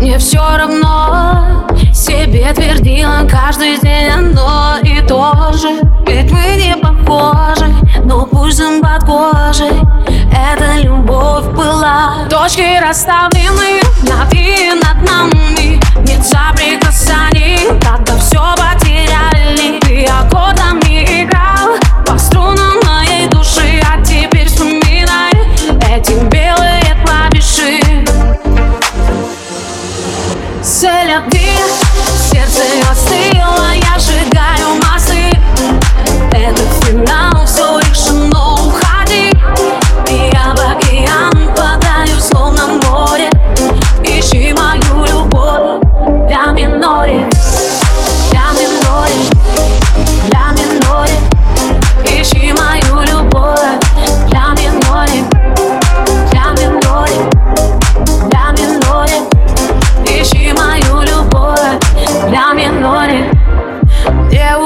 мне все равно. Себе твердила каждый день одно и то же. Ведь мы не похожи, но пульсом под кожей. Эта любовь была. Точки расставлены на и над нами be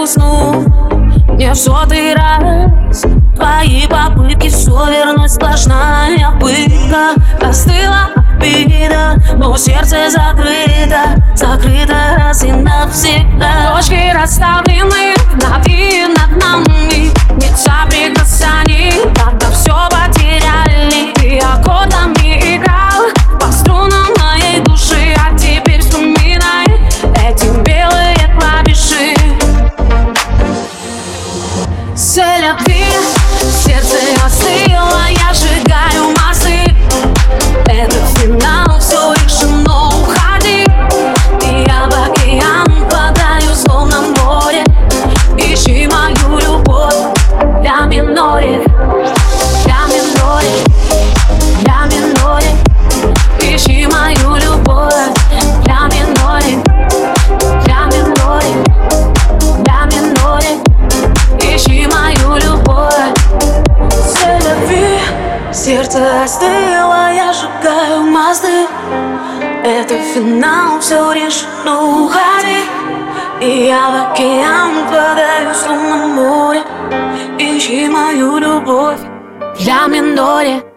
усну, не в сотый раз Твои попытки все вернуть сплошная пытка. Остыла обида, но сердце закрыто Закрыто раз и навсегда. Точки расставлены над и Цель сердце остыло, я сжигаю мосты Это финал, все решено, уходи. И я в океан падаю, словно Ищи мою любовь, для миноре Сердце остыло, я сжигаю мосты. Это финал, все решено, уходи. И я в океан падаю, словно море. Ищи мою любовь, для миноре